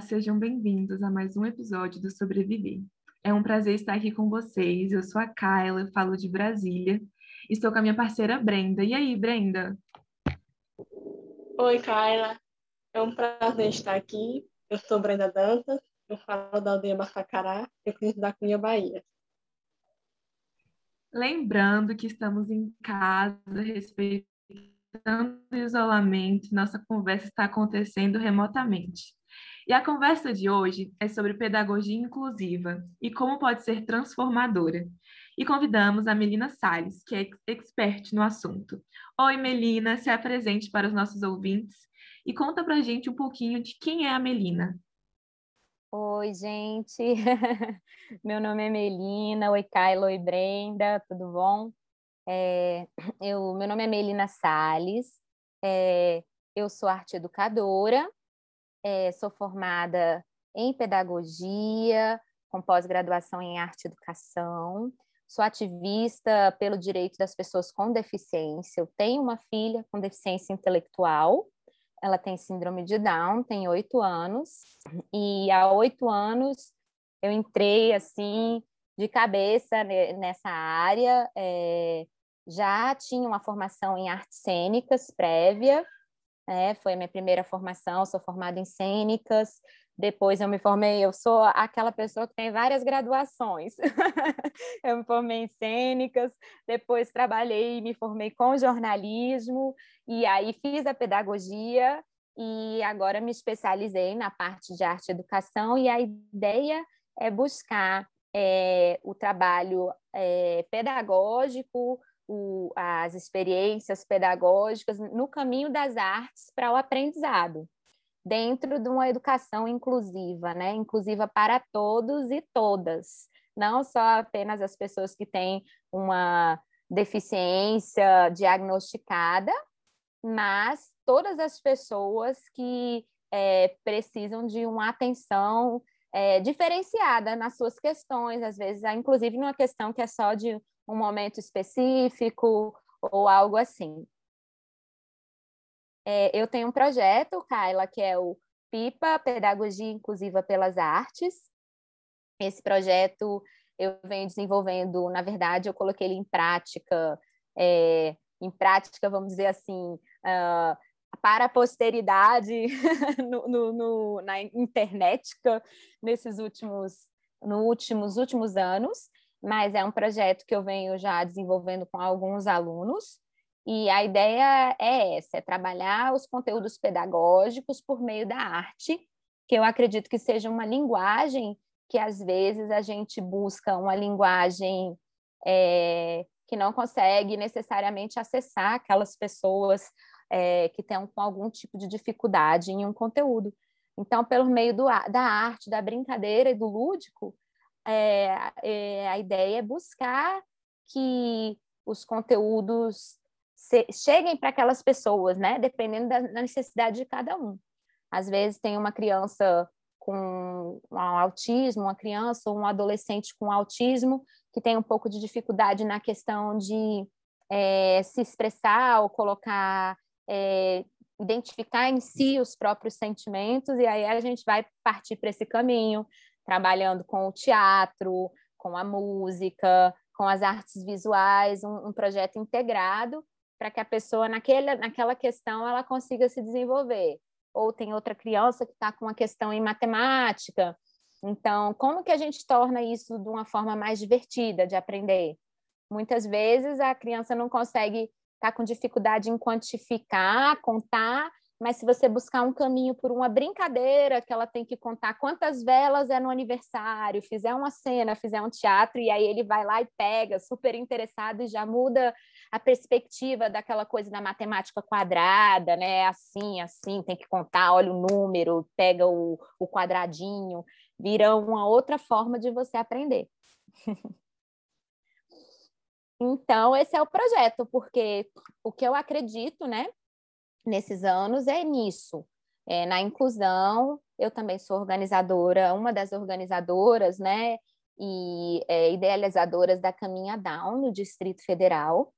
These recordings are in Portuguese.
sejam bem-vindos a mais um episódio do Sobreviver. É um prazer estar aqui com vocês. Eu sou a Kyla, falo de Brasília. Estou com a minha parceira Brenda. E aí, Brenda? Oi, Kyla. É um prazer estar aqui. Eu sou Brenda Dantas, eu falo da aldeia Macacará, eu da Cunha, Bahia. Lembrando que estamos em casa, respeitando o isolamento, nossa conversa está acontecendo remotamente. E a conversa de hoje é sobre pedagogia inclusiva e como pode ser transformadora. E convidamos a Melina Salles, que é expert no assunto. Oi, Melina, se apresente para os nossos ouvintes e conta para a gente um pouquinho de quem é a Melina. Oi, gente. Meu nome é Melina. Oi, Kylo. Oi, Brenda. Tudo bom? É, eu, meu nome é Melina Salles. É, eu sou arte educadora é, sou formada em pedagogia, com pós-graduação em arte e educação. Sou ativista pelo direito das pessoas com deficiência. Eu tenho uma filha com deficiência intelectual. Ela tem síndrome de Down, tem oito anos. E há oito anos eu entrei assim de cabeça nessa área. É, já tinha uma formação em artes cênicas prévia, né? Foi a minha primeira formação, sou formada em cênicas. Depois eu me formei, eu sou aquela pessoa que tem várias graduações. eu me formei em cênicas, depois trabalhei e me formei com jornalismo, e aí fiz a pedagogia, e agora me especializei na parte de arte e educação, e a ideia é buscar é, o trabalho é, pedagógico, o, as experiências pedagógicas no caminho das artes para o aprendizado, dentro de uma educação inclusiva, né? inclusiva para todos e todas, não só apenas as pessoas que têm uma deficiência diagnosticada, mas todas as pessoas que é, precisam de uma atenção é, diferenciada nas suas questões, às vezes, inclusive numa questão que é só de um momento específico ou algo assim. É, eu tenho um projeto, Kyla, que é o PIPA, Pedagogia Inclusiva pelas Artes. Esse projeto eu venho desenvolvendo, na verdade, eu coloquei ele em prática, é, em prática, vamos dizer assim, uh, para a posteridade no, no, no, na internet nesses últimos, no últimos, últimos anos mas é um projeto que eu venho já desenvolvendo com alguns alunos. E a ideia é essa: é trabalhar os conteúdos pedagógicos por meio da arte, que eu acredito que seja uma linguagem que às vezes a gente busca uma linguagem é, que não consegue necessariamente acessar aquelas pessoas é, que têm com algum tipo de dificuldade em um conteúdo. Então, pelo meio do, da arte, da brincadeira e do lúdico, é, é, a ideia é buscar que os conteúdos se, cheguem para aquelas pessoas, né? Dependendo da, da, necessidade de cada um. Às vezes tem uma criança com um autismo, uma criança ou um adolescente com autismo que tem um pouco de dificuldade na questão de é, se expressar ou colocar, é, identificar em si os próprios sentimentos, e aí a gente vai partir para esse caminho, trabalhando com o teatro, com a música, com as artes visuais, um, um projeto integrado para que a pessoa naquele, naquela questão ela consiga se desenvolver. Ou tem outra criança que está com uma questão em matemática. Então, como que a gente torna isso de uma forma mais divertida de aprender? Muitas vezes a criança não consegue estar tá com dificuldade em quantificar, contar, mas se você buscar um caminho por uma brincadeira que ela tem que contar quantas velas é no aniversário, fizer uma cena, fizer um teatro, e aí ele vai lá e pega, super interessado, e já muda a perspectiva daquela coisa da matemática quadrada, né? Assim, assim, tem que contar, olha o número, pega o, o quadradinho, vira uma outra forma de você aprender. então, esse é o projeto, porque o que eu acredito, né? Nesses anos é nisso, é, na inclusão. Eu também sou organizadora, uma das organizadoras, né, e é, idealizadoras da Caminha Down no Distrito Federal.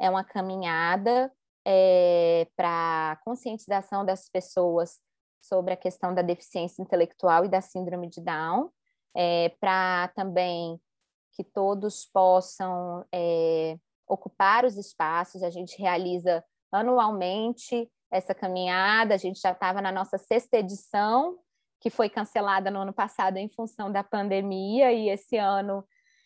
É uma caminhada é, para conscientização das pessoas sobre a questão da deficiência intelectual e da síndrome de Down, é, para também que todos possam é, ocupar os espaços. A gente realiza anualmente essa caminhada, a gente já estava na nossa sexta edição, que foi cancelada no ano passado em função da pandemia, e esse ano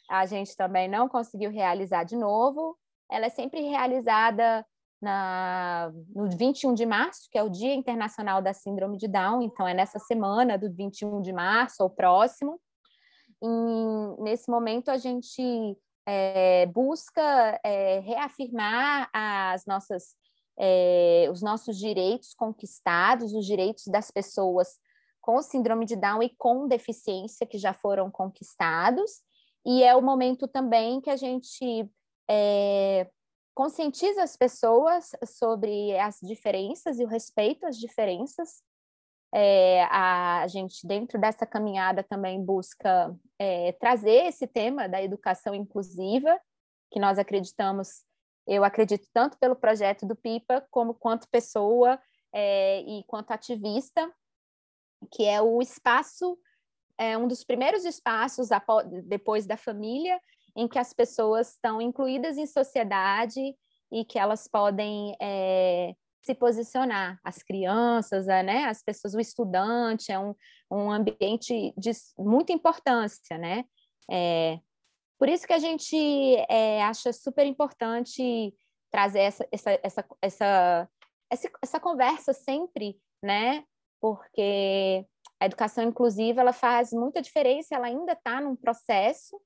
a gente também não conseguiu realizar de novo. Ela é sempre realizada na, no 21 de março, que é o Dia Internacional da Síndrome de Down, então é nessa semana do 21 de março ou próximo. E nesse momento a gente é, busca é, reafirmar as nossas, é, os nossos direitos conquistados, os direitos das pessoas com síndrome de Down e com deficiência que já foram conquistados. E é o momento também que a gente é, conscientiza as pessoas sobre as diferenças e o respeito às diferenças. É, a gente, dentro dessa caminhada, também busca é, trazer esse tema da educação inclusiva, que nós acreditamos, eu acredito tanto pelo projeto do PIPA, como quanto pessoa é, e quanto ativista, que é o espaço, é um dos primeiros espaços depois da família, em que as pessoas estão incluídas em sociedade e que elas podem é, se posicionar. As crianças, né, as pessoas, o estudante, é um, um ambiente de muita importância, né? É, por isso que a gente é, acha super importante trazer essa, essa, essa, essa, essa, essa conversa sempre, né? Porque a educação inclusiva ela faz muita diferença, ela ainda está num processo,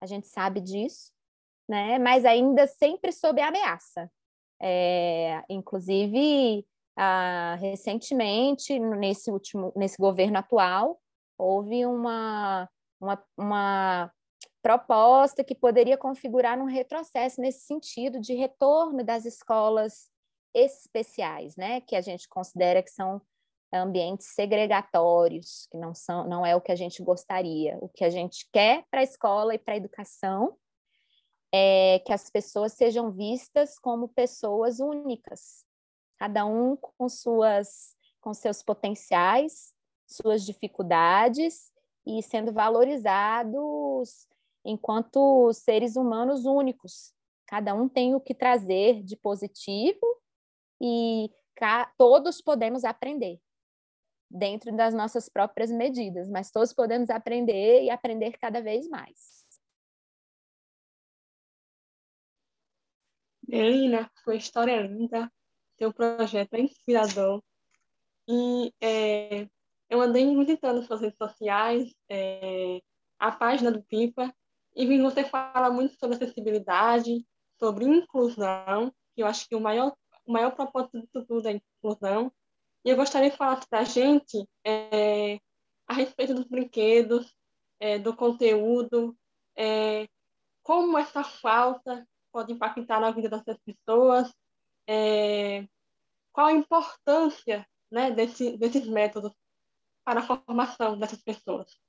a gente sabe disso, né? Mas ainda sempre sob ameaça. É, inclusive, ah, recentemente, nesse último, nesse governo atual, houve uma, uma, uma proposta que poderia configurar um retrocesso nesse sentido de retorno das escolas especiais, né? Que a gente considera que são ambientes segregatórios, que não são, não é o que a gente gostaria. O que a gente quer para a escola e para a educação é que as pessoas sejam vistas como pessoas únicas, cada um com suas com seus potenciais, suas dificuldades e sendo valorizados enquanto seres humanos únicos. Cada um tem o que trazer de positivo e todos podemos aprender dentro das nossas próprias medidas, mas todos podemos aprender e aprender cada vez mais. Melina, sua história é linda, seu projeto é inspirador. E é, eu andei muito suas redes sociais, é, a página do PIPA, e você fala muito sobre acessibilidade, sobre inclusão, que eu acho que o maior, o maior propósito disso tudo é inclusão, e eu gostaria de falar para a gente é, a respeito dos brinquedos, é, do conteúdo, é, como essa falta pode impactar na vida dessas pessoas, é, qual a importância né, desse, desses métodos para a formação dessas pessoas.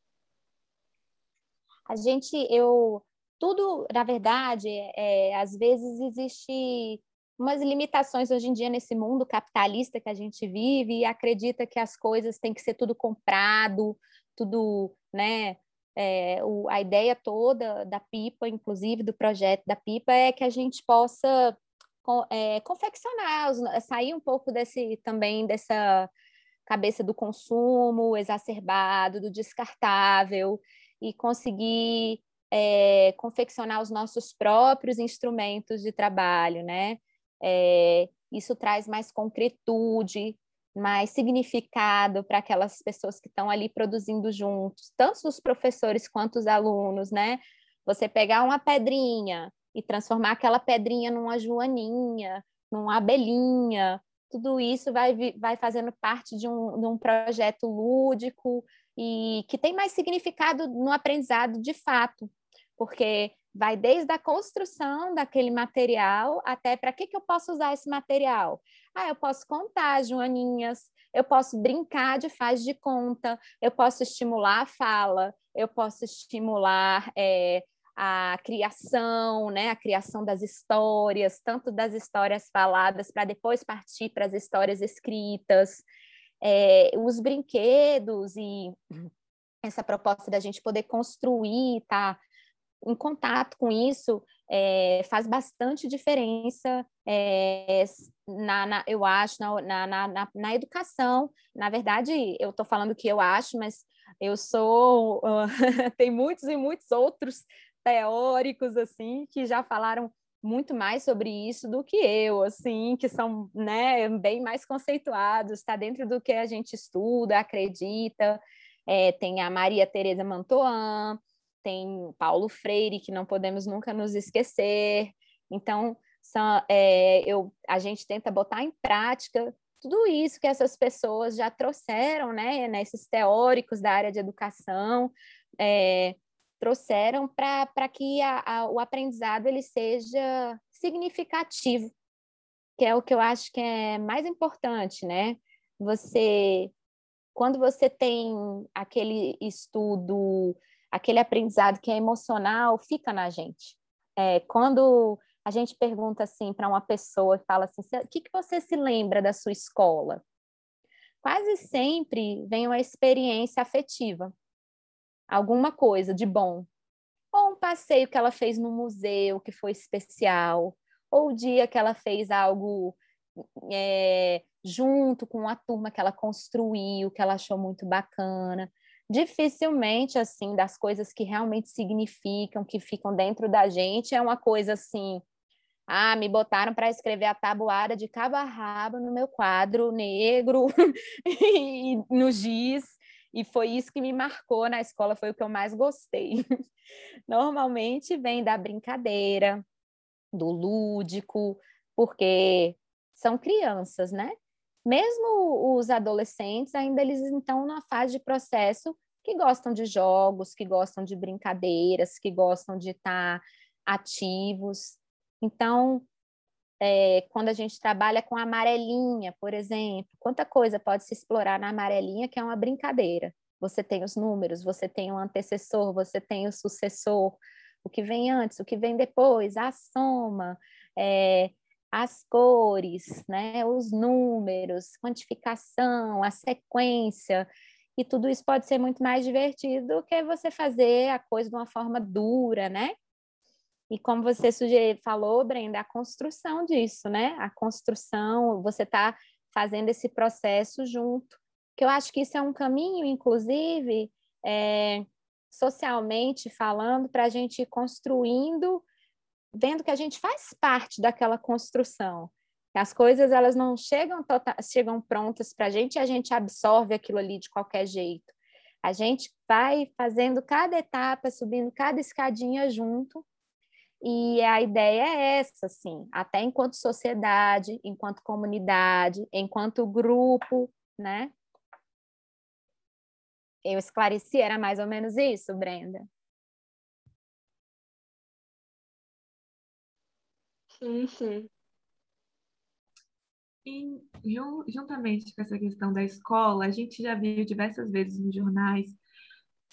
A gente, eu, tudo, na verdade, é, às vezes existe umas limitações hoje em dia nesse mundo capitalista que a gente vive e acredita que as coisas têm que ser tudo comprado, tudo, né? É, o, a ideia toda da PIPA, inclusive do projeto da PIPA, é que a gente possa é, confeccionar, sair um pouco desse também dessa cabeça do consumo exacerbado, do descartável e conseguir é, confeccionar os nossos próprios instrumentos de trabalho, né? É, isso traz mais concretude, mais significado para aquelas pessoas que estão ali produzindo juntos, tanto os professores quanto os alunos, né? Você pegar uma pedrinha e transformar aquela pedrinha numa joaninha, numa abelhinha, tudo isso vai, vai fazendo parte de um, de um projeto lúdico e que tem mais significado no aprendizado de fato, porque vai desde a construção daquele material até para que, que eu posso usar esse material. Ah, eu posso contar joaninhas, eu posso brincar de faz de conta, eu posso estimular a fala, eu posso estimular é, a criação, né, a criação das histórias, tanto das histórias faladas para depois partir para as histórias escritas. É, os brinquedos e essa proposta da gente poder construir, tá em contato com isso, é, faz bastante diferença, é, na, na, eu acho, na, na, na, na, educação. Na verdade, eu estou falando que eu acho, mas eu sou. Uh, tem muitos e muitos outros teóricos, assim, que já falaram muito mais sobre isso do que eu, assim, que são né, bem mais conceituados, está dentro do que a gente estuda, acredita. É, tem a Maria Tereza Mantoan, tem Paulo Freire, que não podemos nunca nos esquecer. Então, são, é, eu, a gente tenta botar em prática tudo isso que essas pessoas já trouxeram, né, nesses teóricos da área de educação, é, trouxeram para que a, a, o aprendizado ele seja significativo, que é o que eu acho que é mais importante, né? Você, quando você tem aquele estudo, aquele aprendizado que é emocional, fica na gente. É, quando a gente pergunta assim para uma pessoa e fala assim, o que, que você se lembra da sua escola? Quase sempre vem uma experiência afetiva alguma coisa de bom. Ou um passeio que ela fez no museu que foi especial, ou o dia que ela fez algo é, junto com a turma que ela construiu, que ela achou muito bacana. Dificilmente, assim, das coisas que realmente significam, que ficam dentro da gente, é uma coisa assim. Ah, me botaram para escrever a tabuada de cabo a rabo no meu quadro negro e no giz e foi isso que me marcou na escola, foi o que eu mais gostei. Normalmente vem da brincadeira, do lúdico, porque são crianças, né? Mesmo os adolescentes, ainda eles estão na fase de processo que gostam de jogos, que gostam de brincadeiras, que gostam de estar ativos. Então, é, quando a gente trabalha com amarelinha, por exemplo, quanta coisa pode se explorar na amarelinha que é uma brincadeira. Você tem os números, você tem o antecessor, você tem o sucessor, o que vem antes, o que vem depois, a soma, é, as cores, né, os números, quantificação, a sequência, e tudo isso pode ser muito mais divertido do que você fazer a coisa de uma forma dura, né? E como você sugeriu, falou, Brenda, a construção disso, né? A construção, você está fazendo esse processo junto. Que eu acho que isso é um caminho, inclusive, é, socialmente falando, para a gente ir construindo, vendo que a gente faz parte daquela construção. As coisas elas não chegam, tota-, chegam prontas para a gente e a gente absorve aquilo ali de qualquer jeito. A gente vai fazendo cada etapa, subindo cada escadinha junto, e a ideia é essa, assim, até enquanto sociedade, enquanto comunidade, enquanto grupo, né? Eu esclareci, era mais ou menos isso, Brenda? Sim, sim. E juntamente com essa questão da escola, a gente já viu diversas vezes nos jornais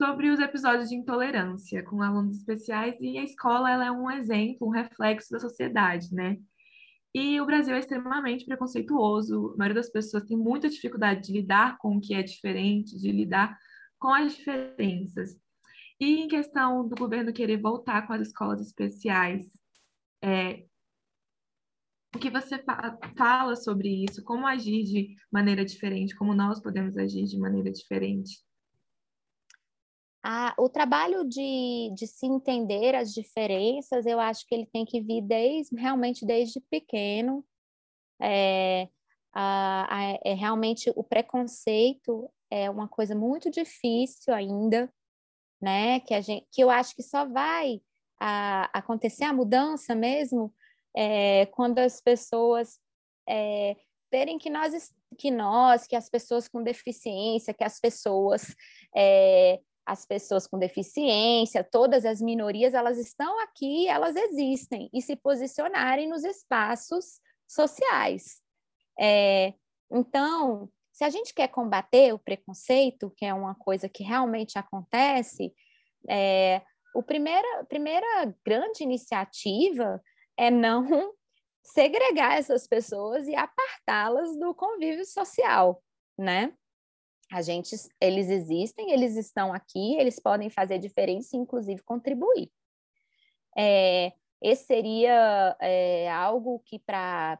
sobre os episódios de intolerância com alunos especiais e a escola ela é um exemplo, um reflexo da sociedade, né? E o Brasil é extremamente preconceituoso, a maioria das pessoas tem muita dificuldade de lidar com o que é diferente, de lidar com as diferenças. E em questão do governo querer voltar com as escolas especiais, é, o que você fa fala sobre isso? Como agir de maneira diferente? Como nós podemos agir de maneira diferente? A, o trabalho de, de se entender as diferenças, eu acho que ele tem que vir desde, realmente desde pequeno. É, a, a, é realmente o preconceito é uma coisa muito difícil ainda, né? Que, a gente, que eu acho que só vai acontecer a mudança mesmo é, quando as pessoas é, verem que nós, que nós, que as pessoas com deficiência, que as pessoas é, as pessoas com deficiência, todas as minorias, elas estão aqui, elas existem, e se posicionarem nos espaços sociais. É, então, se a gente quer combater o preconceito, que é uma coisa que realmente acontece, é, o primeira, primeira grande iniciativa é não segregar essas pessoas e apartá-las do convívio social. né? A gente, eles existem, eles estão aqui, eles podem fazer diferença e, inclusive, contribuir. É, esse seria é, algo que, para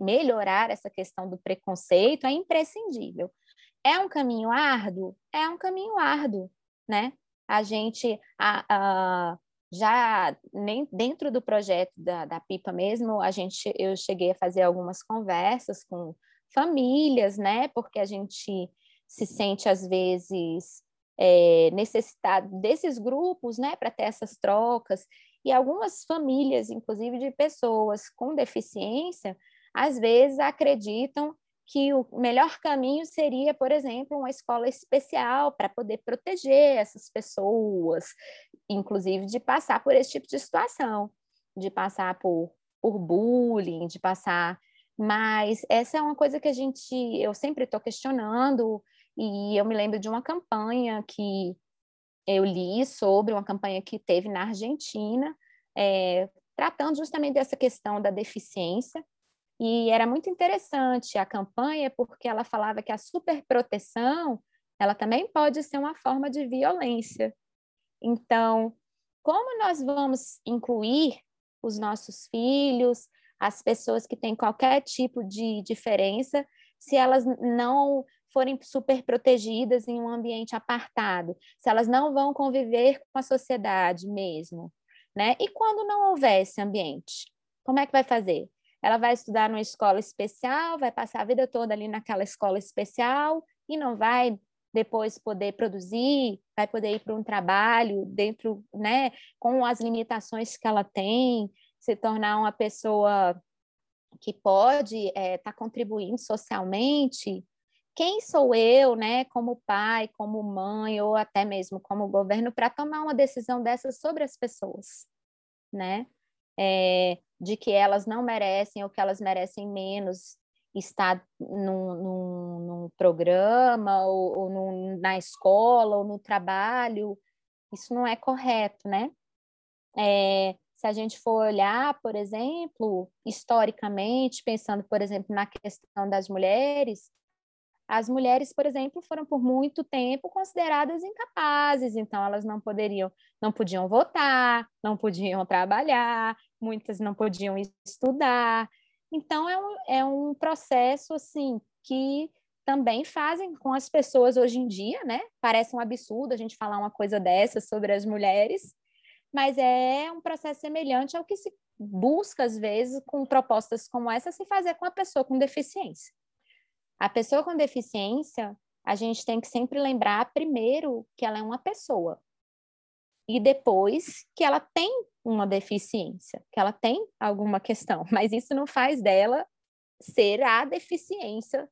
melhorar essa questão do preconceito, é imprescindível. É um caminho árduo? É um caminho árduo, né? A gente a, a, já nem dentro do projeto da, da Pipa mesmo, a gente eu cheguei a fazer algumas conversas com famílias, né? Porque a gente se sente às vezes é, necessitado desses grupos, né, para ter essas trocas. E algumas famílias, inclusive de pessoas com deficiência, às vezes acreditam que o melhor caminho seria, por exemplo, uma escola especial para poder proteger essas pessoas, inclusive de passar por esse tipo de situação, de passar por, por bullying, de passar. Mas essa é uma coisa que a gente, eu sempre estou questionando, e eu me lembro de uma campanha que eu li sobre uma campanha que teve na Argentina, é, tratando justamente dessa questão da deficiência. E era muito interessante a campanha porque ela falava que a superproteção ela também pode ser uma forma de violência. Então, como nós vamos incluir os nossos filhos, as pessoas que têm qualquer tipo de diferença, se elas não forem super protegidas em um ambiente apartado, se elas não vão conviver com a sociedade mesmo, né? E quando não houver esse ambiente, como é que vai fazer? Ela vai estudar numa escola especial, vai passar a vida toda ali naquela escola especial e não vai depois poder produzir, vai poder ir para um trabalho dentro, né, com as limitações que ela tem, se tornar uma pessoa que pode estar é, tá contribuindo socialmente. Quem sou eu, né, como pai, como mãe, ou até mesmo como governo, para tomar uma decisão dessas sobre as pessoas, né? É, de que elas não merecem ou que elas merecem menos estar num, num, num programa ou, ou num, na escola ou no trabalho, isso não é correto, né? É, se a gente for olhar, por exemplo, historicamente, pensando, por exemplo, na questão das mulheres, as mulheres, por exemplo, foram por muito tempo consideradas incapazes, então elas não poderiam, não podiam votar, não podiam trabalhar, muitas não podiam estudar. Então é um, é um processo assim que também fazem com as pessoas hoje em dia, né? Parece um absurdo a gente falar uma coisa dessa sobre as mulheres, mas é um processo semelhante ao que se busca às vezes com propostas como essa se fazer com a pessoa com deficiência. A pessoa com deficiência, a gente tem que sempre lembrar primeiro que ela é uma pessoa e depois que ela tem uma deficiência, que ela tem alguma questão, mas isso não faz dela ser a deficiência,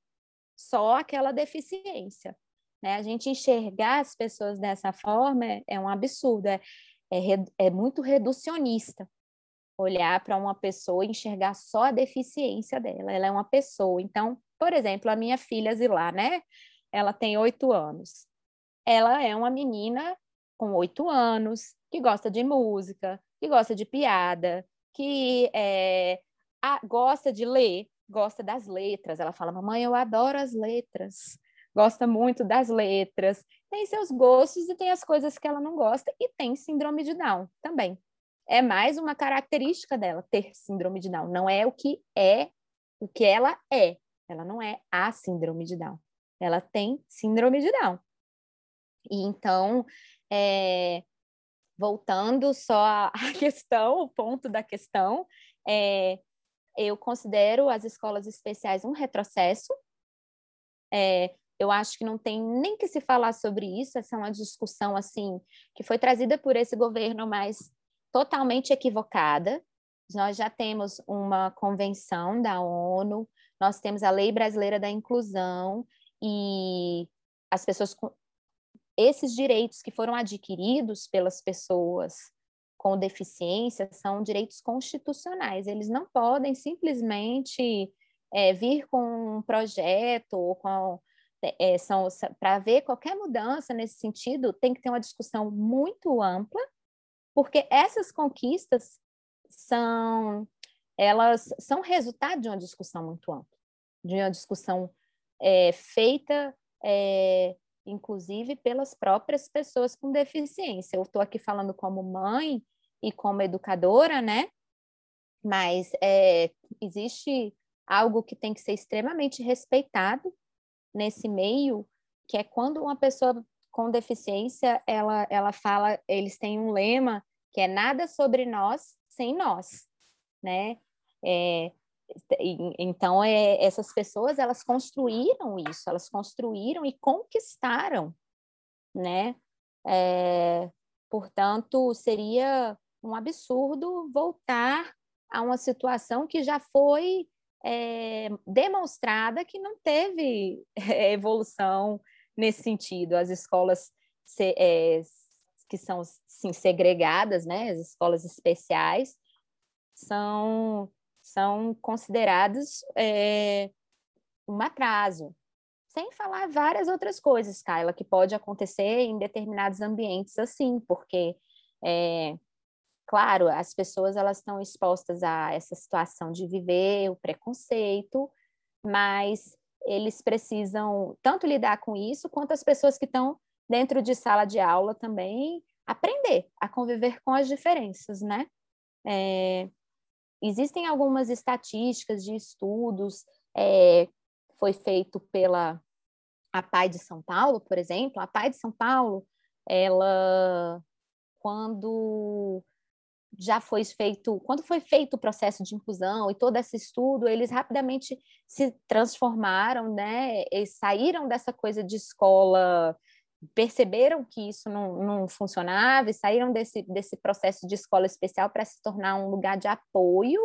só aquela deficiência. Né? A gente enxergar as pessoas dessa forma é, é um absurdo, é, é, é muito reducionista olhar para uma pessoa e enxergar só a deficiência dela. Ela é uma pessoa. Então, por exemplo, a minha filha Zilá, né? Ela tem oito anos. Ela é uma menina com oito anos que gosta de música, que gosta de piada, que é, a, gosta de ler, gosta das letras. Ela fala: Mamãe, eu adoro as letras. Gosta muito das letras. Tem seus gostos e tem as coisas que ela não gosta. E tem síndrome de Down também. É mais uma característica dela ter síndrome de Down. Não é o que é, o que ela é. Ela não é a síndrome de Down. Ela tem síndrome de Down. E então, é, voltando só à questão, o ponto da questão, é, eu considero as escolas especiais um retrocesso. É, eu acho que não tem nem que se falar sobre isso, essa é uma discussão assim que foi trazida por esse governo, mas totalmente equivocada. Nós já temos uma convenção da ONU nós temos a Lei Brasileira da Inclusão e as pessoas com esses direitos que foram adquiridos pelas pessoas com deficiência são direitos constitucionais. Eles não podem simplesmente é, vir com um projeto ou com é, são para ver qualquer mudança nesse sentido tem que ter uma discussão muito ampla, porque essas conquistas são elas são resultado de uma discussão muito ampla, de uma discussão é, feita, é, inclusive, pelas próprias pessoas com deficiência. Eu estou aqui falando como mãe e como educadora, né? Mas é, existe algo que tem que ser extremamente respeitado nesse meio, que é quando uma pessoa com deficiência, ela, ela fala, eles têm um lema que é nada sobre nós sem nós, né? É, então, é, essas pessoas, elas construíram isso, elas construíram e conquistaram, né? É, portanto, seria um absurdo voltar a uma situação que já foi é, demonstrada que não teve evolução nesse sentido. As escolas se, é, que são sim, segregadas, né, as escolas especiais, são, são considerados é, um atraso. Sem falar várias outras coisas, Kyla, que pode acontecer em determinados ambientes assim, porque, é, claro, as pessoas elas estão expostas a essa situação de viver o preconceito, mas eles precisam tanto lidar com isso, quanto as pessoas que estão dentro de sala de aula também aprender a conviver com as diferenças, né? É, existem algumas estatísticas de estudos, é, foi feito pela a PAI de São Paulo, por exemplo, a PAI de São Paulo, ela, quando já foi feito, quando foi feito o processo de inclusão e todo esse estudo, eles rapidamente se transformaram, né, e saíram dessa coisa de escola, perceberam que isso não, não funcionava e saíram desse, desse processo de escola especial para se tornar um lugar de apoio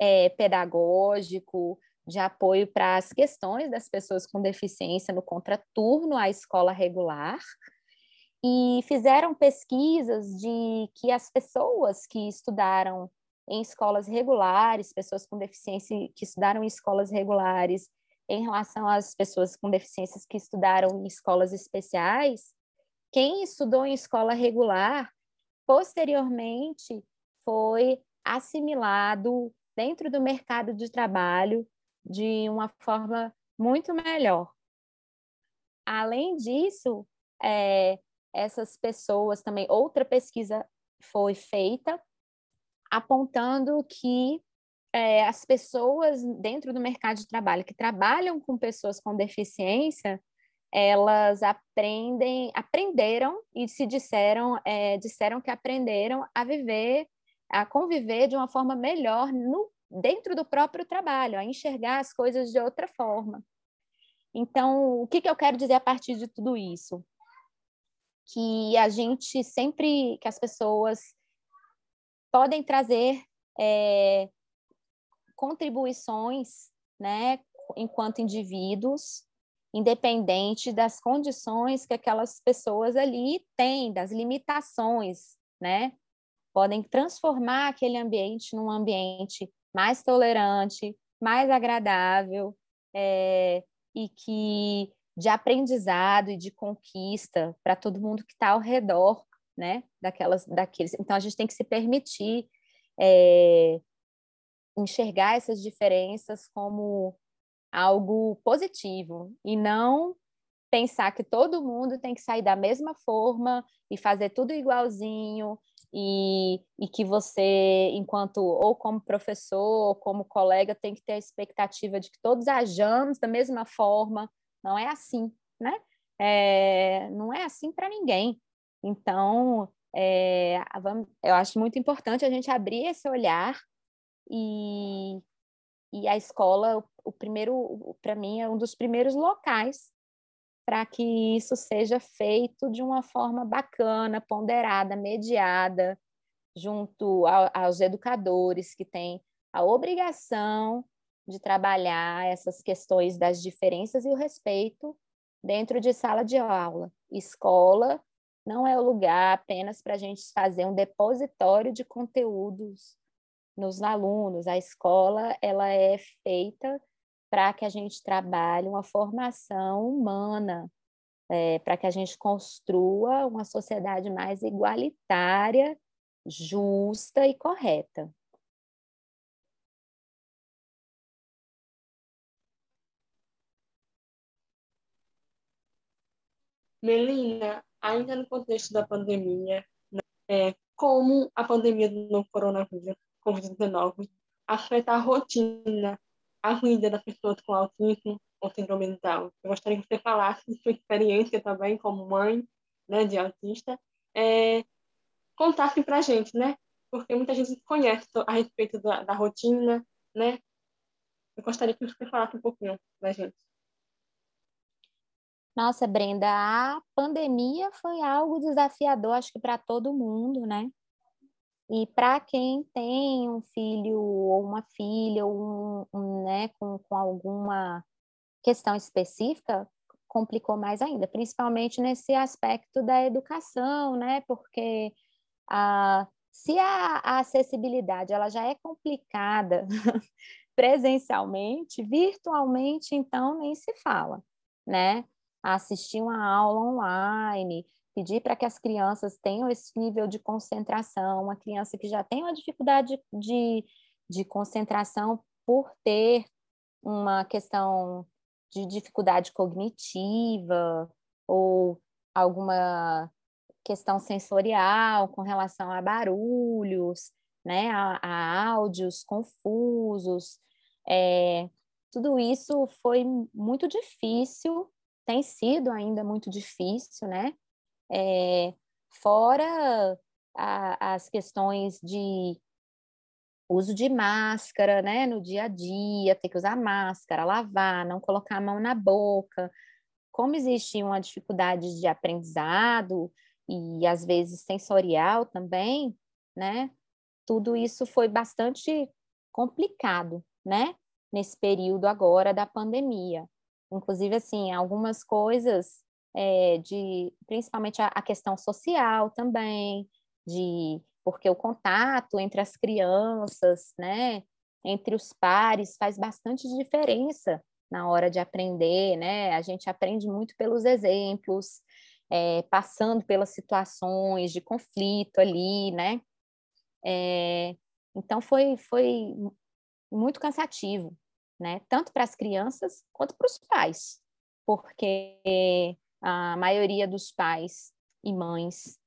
é, pedagógico, de apoio para as questões das pessoas com deficiência no contraturno à escola regular, e fizeram pesquisas de que as pessoas que estudaram em escolas regulares, pessoas com deficiência que estudaram em escolas regulares, em relação às pessoas com deficiências que estudaram em escolas especiais, quem estudou em escola regular, posteriormente foi assimilado dentro do mercado de trabalho de uma forma muito melhor. Além disso, é, essas pessoas também, outra pesquisa foi feita apontando que é, as pessoas dentro do mercado de trabalho que trabalham com pessoas com deficiência, elas aprendem, aprenderam e se disseram, é, disseram que aprenderam a viver, a conviver de uma forma melhor no, dentro do próprio trabalho, a enxergar as coisas de outra forma. Então, o que, que eu quero dizer a partir de tudo isso? Que a gente sempre, que as pessoas podem trazer é, contribuições, né, enquanto indivíduos, independente das condições que aquelas pessoas ali têm, das limitações, né, podem transformar aquele ambiente num ambiente mais tolerante, mais agradável, é, e que de aprendizado e de conquista para todo mundo que está ao redor, né? Daquelas, daqueles. Então a gente tem que se permitir é, enxergar essas diferenças como algo positivo e não pensar que todo mundo tem que sair da mesma forma e fazer tudo igualzinho e, e que você, enquanto ou como professor ou como colega, tem que ter a expectativa de que todos ajamos da mesma forma, não é assim, né? É, não é assim para ninguém. Então, é, eu acho muito importante a gente abrir esse olhar e, e a escola, o, o primeiro, para mim, é um dos primeiros locais para que isso seja feito de uma forma bacana, ponderada, mediada, junto aos educadores que têm a obrigação de trabalhar essas questões das diferenças e o respeito dentro de sala de aula. Escola não é o lugar apenas para a gente fazer um depositório de conteúdos nos alunos. A escola ela é feita para que a gente trabalhe uma formação humana, é, para que a gente construa uma sociedade mais igualitária, justa e correta. Melina, ainda no contexto da pandemia, né, é, como a pandemia do coronavírus, Covid-19, afeta a rotina, a vida das pessoas com autismo ou síndrome de Down. Eu gostaria que você falasse de sua experiência também como mãe né, de autista, é, contasse para a gente, né? Porque muita gente conhece a respeito da, da rotina, né? Eu gostaria que você falasse um pouquinho da gente. Nossa, Brenda, a pandemia foi algo desafiador, acho que para todo mundo, né? E para quem tem um filho ou uma filha ou um, um, né, com, com alguma questão específica, complicou mais ainda, principalmente nesse aspecto da educação, né? Porque a, se a, a acessibilidade ela já é complicada presencialmente, virtualmente, então nem se fala, né? Assistir uma aula online, pedir para que as crianças tenham esse nível de concentração, uma criança que já tem uma dificuldade de, de concentração por ter uma questão de dificuldade cognitiva ou alguma questão sensorial com relação a barulhos, né, a, a áudios confusos. É, tudo isso foi muito difícil, tem sido ainda muito difícil, né? É, fora a, as questões de uso de máscara, né, no dia a dia, ter que usar máscara, lavar, não colocar a mão na boca. Como existe uma dificuldade de aprendizado e às vezes sensorial também, né? Tudo isso foi bastante complicado, né? Nesse período agora da pandemia. Inclusive, assim, algumas coisas é, de, principalmente a, a questão social também, de porque o contato entre as crianças, né, entre os pares, faz bastante diferença na hora de aprender, né? A gente aprende muito pelos exemplos, é, passando pelas situações de conflito ali, né? É, então foi, foi muito cansativo, né? Tanto para as crianças quanto para os pais, porque a maioria dos pais e mães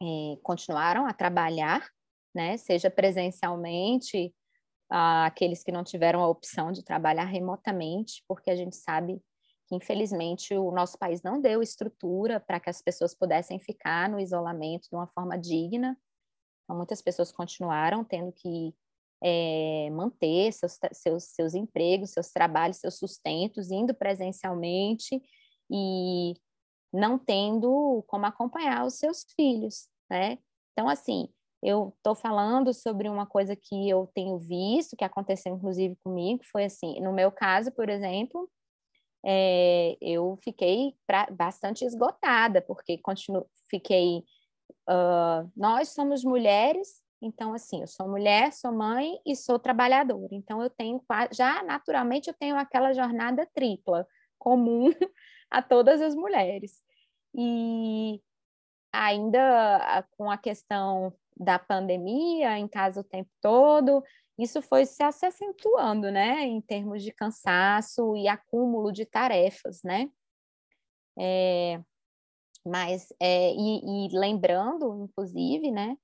é, continuaram a trabalhar, né, seja presencialmente, aqueles que não tiveram a opção de trabalhar remotamente, porque a gente sabe que, infelizmente, o nosso país não deu estrutura para que as pessoas pudessem ficar no isolamento de uma forma digna. Então, muitas pessoas continuaram tendo que é, manter seus, seus, seus empregos, seus trabalhos, seus sustentos, indo presencialmente e não tendo como acompanhar os seus filhos, né? Então, assim, eu estou falando sobre uma coisa que eu tenho visto, que aconteceu inclusive comigo, foi assim, no meu caso, por exemplo, é, eu fiquei pra, bastante esgotada, porque continuo, fiquei, uh, nós somos mulheres, então, assim, eu sou mulher, sou mãe e sou trabalhadora, então eu tenho, já naturalmente eu tenho aquela jornada tripla, comum a todas as mulheres. E ainda com a questão da pandemia em casa o tempo todo, isso foi se acentuando, né, em termos de cansaço e acúmulo de tarefas, né? É, mas, é, e, e, lembrando, inclusive, né,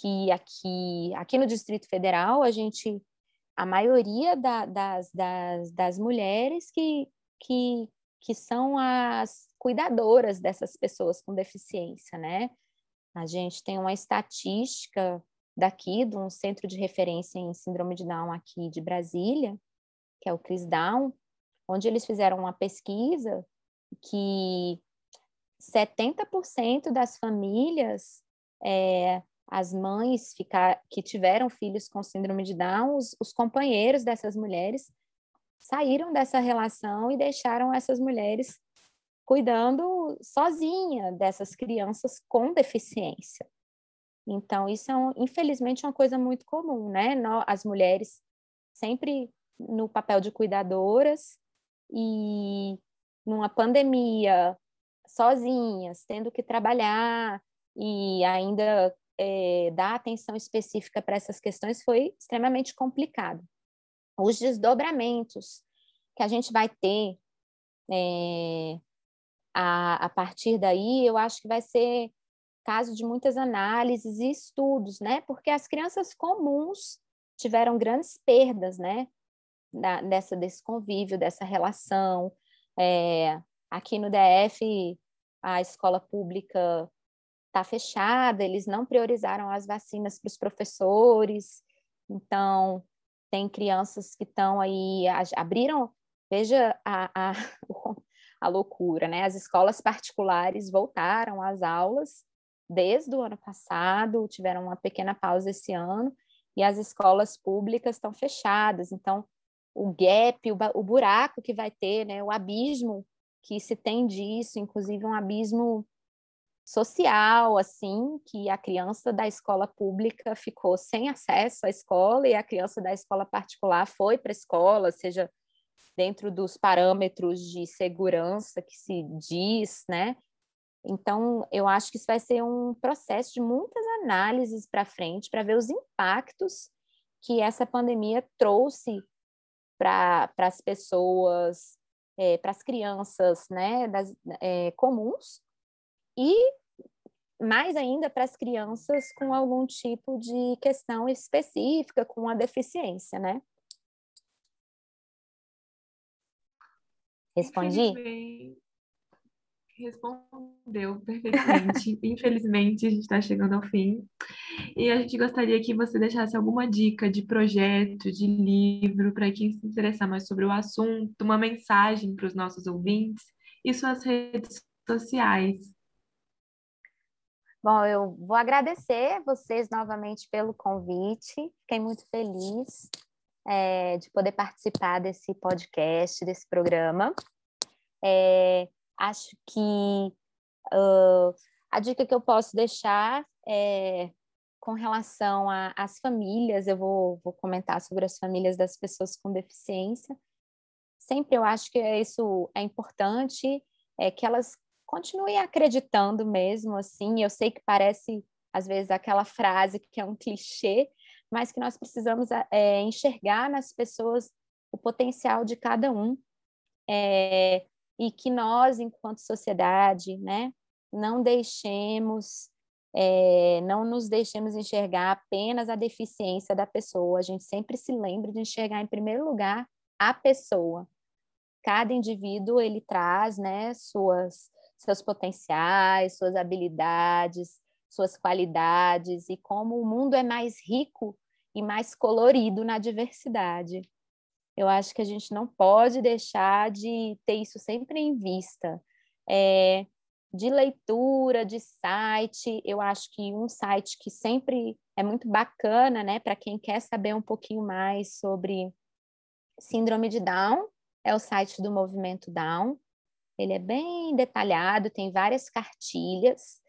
que aqui, aqui no Distrito Federal, a gente, a maioria da, das, das, das mulheres que, que, que são as cuidadoras dessas pessoas com deficiência, né? A gente tem uma estatística daqui, de um centro de referência em síndrome de Down aqui de Brasília, que é o Cris Down, onde eles fizeram uma pesquisa que 70% das famílias, é, as mães ficar, que tiveram filhos com síndrome de Down, os, os companheiros dessas mulheres saíram dessa relação e deixaram essas mulheres cuidando sozinha dessas crianças com deficiência. Então, isso é, um, infelizmente, uma coisa muito comum, né? As mulheres sempre no papel de cuidadoras e numa pandemia, sozinhas, tendo que trabalhar e ainda é, dar atenção específica para essas questões foi extremamente complicado os desdobramentos que a gente vai ter é, a, a partir daí, eu acho que vai ser caso de muitas análises e estudos, né? Porque as crianças comuns tiveram grandes perdas, né? Da, dessa, desse convívio, dessa relação. É, aqui no DF, a escola pública está fechada, eles não priorizaram as vacinas para os professores, então tem crianças que estão aí, abriram, veja a, a, a loucura, né? As escolas particulares voltaram às aulas desde o ano passado, tiveram uma pequena pausa esse ano, e as escolas públicas estão fechadas. Então, o gap, o, o buraco que vai ter, né? O abismo que se tem disso, inclusive um abismo social, assim, que a criança da escola pública ficou sem acesso à escola e a criança da escola particular foi para a escola, seja dentro dos parâmetros de segurança que se diz, né? Então, eu acho que isso vai ser um processo de muitas análises para frente, para ver os impactos que essa pandemia trouxe para as pessoas, é, para as crianças né, das, é, comuns, e mais ainda para as crianças com algum tipo de questão específica, com a deficiência, né? Respondi? Respondeu perfeitamente. Infelizmente, a gente está chegando ao fim. E a gente gostaria que você deixasse alguma dica de projeto, de livro, para quem se interessar mais sobre o assunto, uma mensagem para os nossos ouvintes e suas redes sociais. Bom, eu vou agradecer vocês novamente pelo convite. Fiquei muito feliz é, de poder participar desse podcast, desse programa. É, acho que uh, a dica que eu posso deixar é com relação às famílias, eu vou, vou comentar sobre as famílias das pessoas com deficiência. Sempre eu acho que isso é importante, é que elas continue acreditando mesmo, assim. Eu sei que parece, às vezes, aquela frase que é um clichê, mas que nós precisamos é, enxergar nas pessoas o potencial de cada um. É, e que nós, enquanto sociedade, né, não deixemos, é, não nos deixemos enxergar apenas a deficiência da pessoa. A gente sempre se lembra de enxergar, em primeiro lugar, a pessoa. Cada indivíduo, ele traz, né, suas seus potenciais, suas habilidades, suas qualidades e como o mundo é mais rico e mais colorido na diversidade. Eu acho que a gente não pode deixar de ter isso sempre em vista. É, de leitura, de site, eu acho que um site que sempre é muito bacana, né, para quem quer saber um pouquinho mais sobre síndrome de Down, é o site do Movimento Down. Ele é bem detalhado, tem várias cartilhas.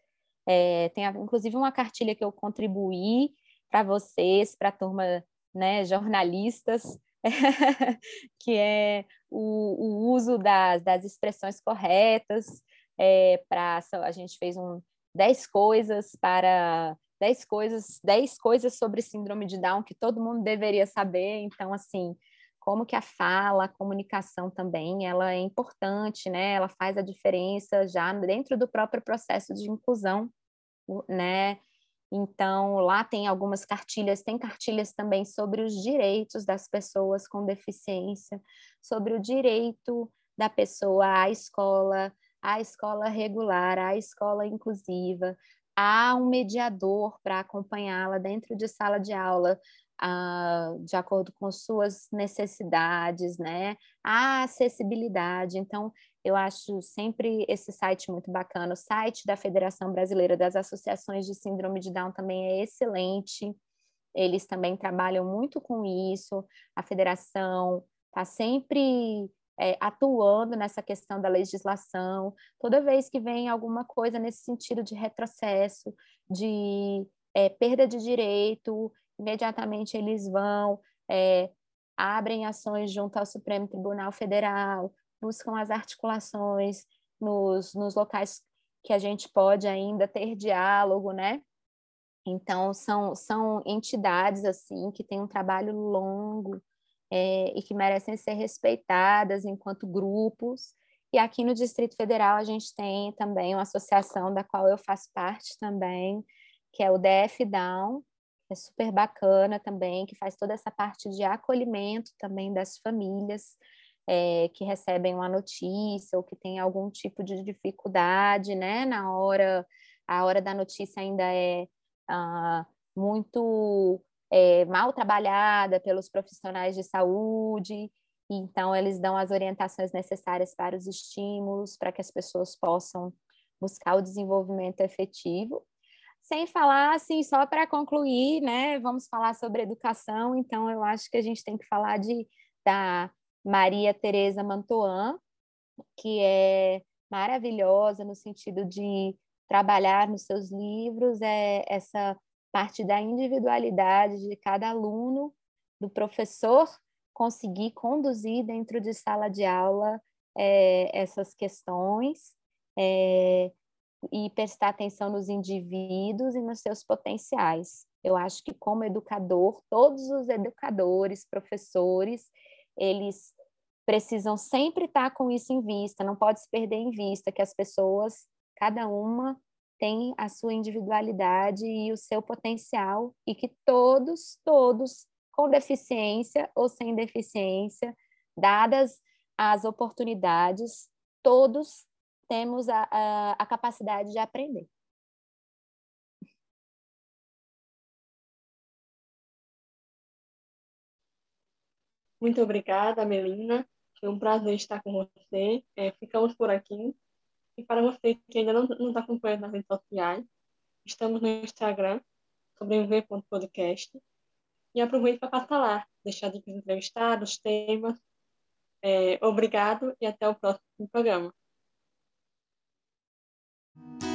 É, tem inclusive uma cartilha que eu contribuí para vocês, para a turma né, jornalistas, que é o, o uso das, das, expressões corretas. É, para a gente fez um 10 coisas para 10 coisas, 10 coisas sobre síndrome de Down que todo mundo deveria saber. Então, assim, como que a fala, a comunicação também, ela é importante, né? Ela faz a diferença já dentro do próprio processo de inclusão, né? Então, lá tem algumas cartilhas, tem cartilhas também sobre os direitos das pessoas com deficiência, sobre o direito da pessoa à escola, à escola regular, à escola inclusiva. Há um mediador para acompanhá-la dentro de sala de aula, de acordo com suas necessidades, né? A acessibilidade. Então, eu acho sempre esse site muito bacana. O site da Federação Brasileira das Associações de Síndrome de Down também é excelente. Eles também trabalham muito com isso. A federação está sempre é, atuando nessa questão da legislação. Toda vez que vem alguma coisa nesse sentido de retrocesso, de é, perda de direito, imediatamente eles vão, é, abrem ações junto ao Supremo Tribunal Federal, buscam as articulações nos, nos locais que a gente pode ainda ter diálogo, né? Então, são, são entidades, assim, que têm um trabalho longo é, e que merecem ser respeitadas enquanto grupos E aqui no Distrito Federal a gente tem também uma associação da qual eu faço parte também, que é o DF Down, é super bacana também, que faz toda essa parte de acolhimento também das famílias é, que recebem uma notícia ou que tem algum tipo de dificuldade, né? Na hora, a hora da notícia ainda é ah, muito é, mal trabalhada pelos profissionais de saúde, então eles dão as orientações necessárias para os estímulos, para que as pessoas possam buscar o desenvolvimento efetivo. Sem falar, assim, só para concluir, né, vamos falar sobre educação, então eu acho que a gente tem que falar de, da Maria Teresa Mantoan, que é maravilhosa no sentido de trabalhar nos seus livros é essa parte da individualidade de cada aluno, do professor conseguir conduzir dentro de sala de aula é, essas questões é, e prestar atenção nos indivíduos e nos seus potenciais. Eu acho que como educador, todos os educadores, professores, eles precisam sempre estar com isso em vista, não pode se perder em vista que as pessoas, cada uma tem a sua individualidade e o seu potencial e que todos, todos com deficiência ou sem deficiência, dadas as oportunidades, todos temos a, a, a capacidade de aprender. Muito obrigada, Melina. Foi um prazer estar com você. É, ficamos por aqui. E para você que ainda não nos acompanha nas redes sociais, estamos no Instagram, sobreviver.podcast. E aproveite para passar lá, deixar de entrevistados, temas. É, obrigado e até o próximo programa. Thank you